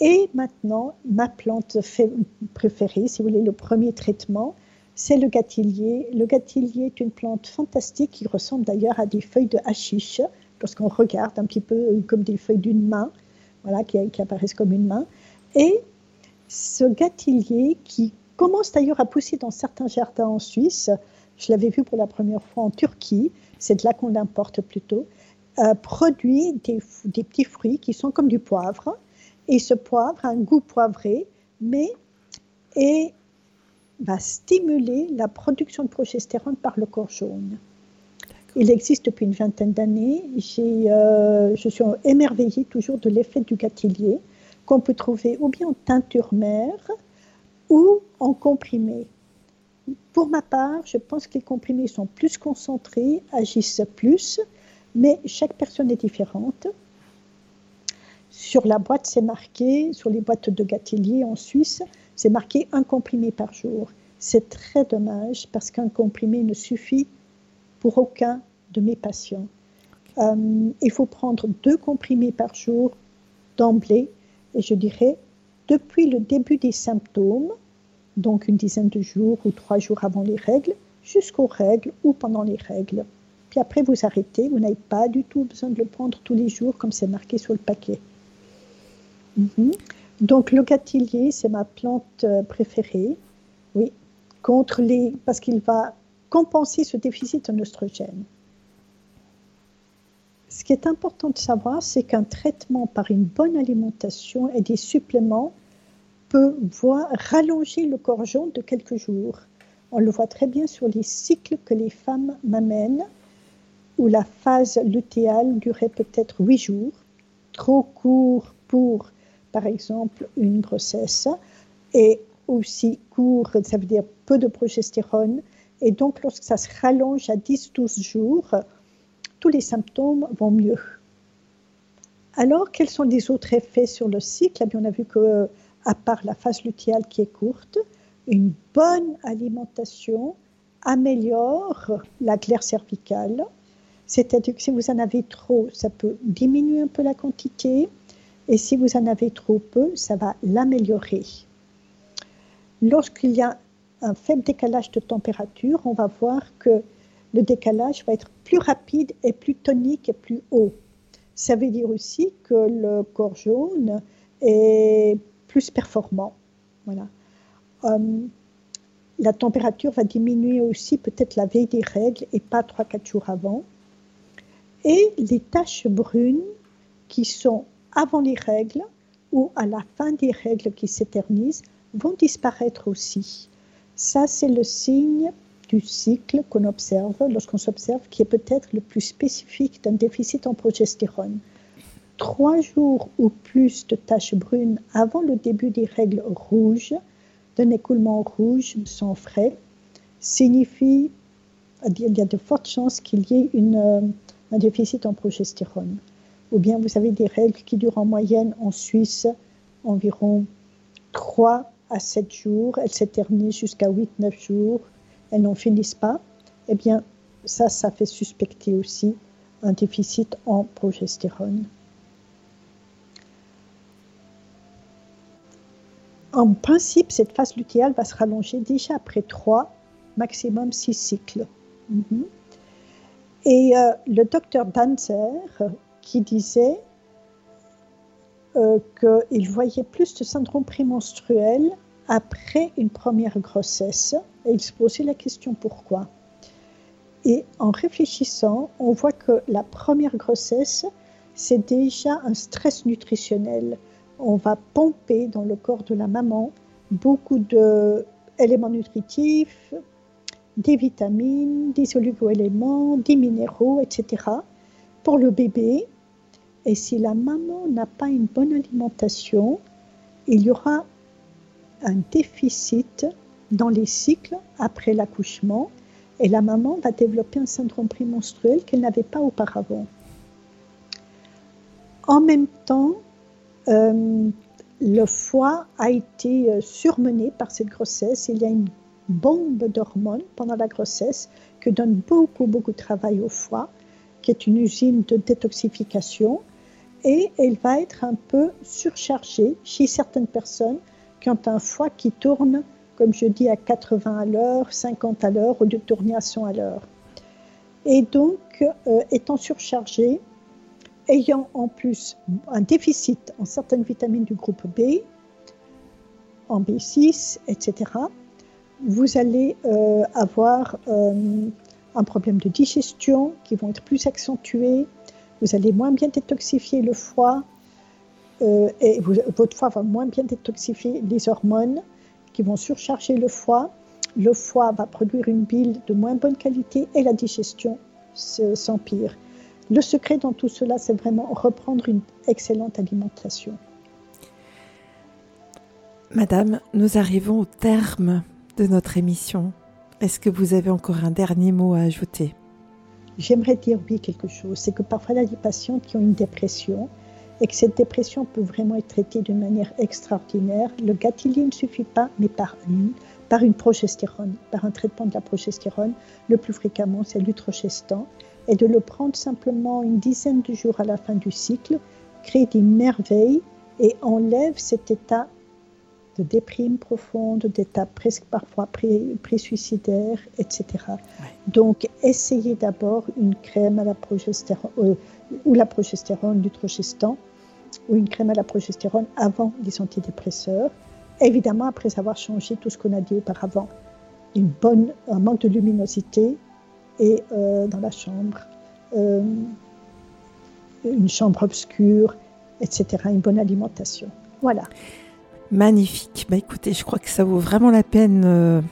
Et maintenant, ma plante préférée, si vous voulez, le premier traitement, c'est le gâtillier. Le gâtillier est une plante fantastique qui ressemble d'ailleurs à des feuilles de hashish, lorsqu'on regarde un petit peu comme des feuilles d'une main, voilà, qui, qui apparaissent comme une main. Et ce gâtillier qui commence d'ailleurs à pousser dans certains jardins en Suisse, je l'avais vu pour la première fois en Turquie, c'est de là qu'on l'importe plutôt, euh, produit des, petits fruits qui sont comme du poivre. Et ce poivre a un goût poivré, mais et va stimuler la production de progestérone par le corps jaune. Il existe depuis une vingtaine d'années. Euh, je suis émerveillée toujours de l'effet du gâtillier qu'on peut trouver ou bien en teinture mère ou en comprimé. Pour ma part, je pense que les comprimés sont plus concentrés, agissent plus, mais chaque personne est différente. Sur la boîte, c'est marqué, sur les boîtes de gâtillier en Suisse, c'est marqué un comprimé par jour. C'est très dommage parce qu'un comprimé ne suffit pour aucun de mes patients. Euh, il faut prendre deux comprimés par jour d'emblée je dirais, depuis le début des symptômes, donc une dizaine de jours ou trois jours avant les règles, jusqu'aux règles ou pendant les règles. Puis après, vous arrêtez, vous n'avez pas du tout besoin de le prendre tous les jours comme c'est marqué sur le paquet. Mhm. Donc le gâtillier, c'est ma plante euh, préférée, oui, contre les, parce qu'il va compenser ce déficit en oestrogène. Ce qui est important de savoir, c'est qu'un traitement par une bonne alimentation et des suppléments peut voir rallonger le corps jaune de quelques jours. On le voit très bien sur les cycles que les femmes m'amènent, où la phase lutéale durait peut-être huit jours, trop court pour, par exemple, une grossesse, et aussi court, ça veut dire peu de progestérone. Et donc, lorsque ça se rallonge à 10-12 jours, tous les symptômes vont mieux. Alors, quels sont les autres effets sur le cycle? Eh On a vu que, à part la phase lutéale qui est courte, une bonne alimentation améliore la glaire cervicale. C'est-à-dire que si vous en avez trop, ça peut diminuer un peu la quantité, et si vous en avez trop peu, ça va l'améliorer. Lorsqu'il y a un faible décalage de température, on va voir que le décalage va être plus rapide et plus tonique et plus haut. Ça veut dire aussi que le corps jaune est plus performant. Voilà. Euh, la température va diminuer aussi peut-être la veille des règles et pas 3-4 jours avant. Et les taches brunes qui sont avant les règles ou à la fin des règles qui s'éternisent vont disparaître aussi. Ça, c'est le signe du cycle qu'on observe lorsqu'on s'observe qui est peut-être le plus spécifique d'un déficit en progestérone. Trois jours ou plus de taches brunes avant le début des règles rouges, d'un écoulement rouge sans frais, signifie il y a de fortes chances qu'il y ait une, un déficit en progestérone. Ou bien vous avez des règles qui durent en moyenne en Suisse environ 3 à 7 jours, elles s'éternisent jusqu'à 8-9 jours, elles n'en finissent pas, eh bien, ça, ça fait suspecter aussi un déficit en progestérone. En principe, cette phase lutéale va se rallonger déjà après 3, maximum 6 cycles. Mhm. Et euh, le docteur Danzer, qui disait euh, qu'il voyait plus de syndrome prémenstruel après une première grossesse. Il se posait la question pourquoi? Et en réfléchissant, on voit que la première grossesse, c'est déjà un stress nutritionnel. On va pomper dans le corps de la maman beaucoup d'éléments nutritifs, des vitamines, des oligo-éléments, des minéraux, etc. pour le bébé. Et si la maman n'a pas une bonne alimentation, il y aura un déficit dans les cycles après l'accouchement et la maman va développer un syndrome prémenstruel qu'elle n'avait pas auparavant. En même temps, euh, le foie a été euh, surmené par cette grossesse. Il y a une bombe d'hormones pendant la grossesse que donne beaucoup, beaucoup de travail au foie, qui est une usine de détoxification. Et elle va être un peu surchargée chez certaines personnes qui ont un foie qui tourne, comme je dis, à 80 à l'heure, 50 à l'heure, au lieu de tourner à 100 à l'heure. Et donc, euh, étant surchargé, ayant en plus un déficit en certaines vitamines du groupe B, en B6, etc., vous allez euh, avoir euh, un problème de digestion qui vont être plus accentués, vous allez moins bien détoxifier le foie, et votre foie va moins bien détoxifier les hormones qui vont surcharger le foie. Le foie va produire une bile de moins bonne qualité et la digestion s'empire. Le secret dans tout cela, c'est vraiment reprendre une excellente alimentation. Madame, nous arrivons au terme de notre émission. Est-ce que vous avez encore un dernier mot à ajouter? J'aimerais dire oui quelque chose. C'est que parfois, il y a des patients qui ont une dépression et que cette dépression peut vraiment être traitée d'une manière extraordinaire. Le Gatili ne suffit pas, mais par une, par une progestérone, par un traitement de la progestérone. Le plus fréquemment, c'est l'utrogestan. Et de le prendre simplement une dizaine de jours à la fin du cycle crée des merveilles et enlève cet état de déprime profonde, d'état presque parfois pré-suicidaire, etc. Donc, essayez d'abord une crème à la progestérone, euh, ou la progestérone, l'utrogestan, ou une crème à la progestérone avant les antidépresseurs. Évidemment, après avoir changé tout ce qu'on a dit auparavant, une bonne, un manque de luminosité et euh, dans la chambre, euh, une chambre obscure, etc. Une bonne alimentation. Voilà. Magnifique. Bah écoutez, je crois que ça vaut vraiment la peine euh,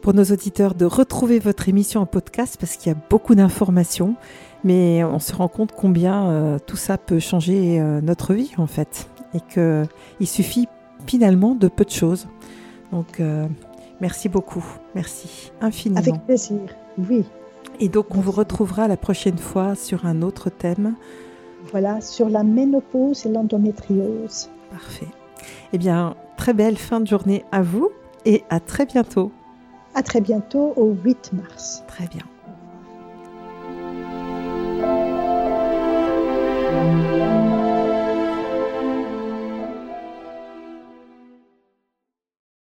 pour nos auditeurs de retrouver votre émission en podcast parce qu'il y a beaucoup d'informations mais on se rend compte combien euh, tout ça peut changer euh, notre vie en fait, et qu'il suffit finalement de peu de choses. Donc merci beaucoup, merci infiniment. Avec plaisir, oui. Et donc on vous retrouvera la prochaine fois sur un autre thème. Voilà, sur la ménopause et l'endométriose. Parfait. Eh bien, très belle fin de journée à vous et à très bientôt. À très bientôt au 8 mars. Très bien.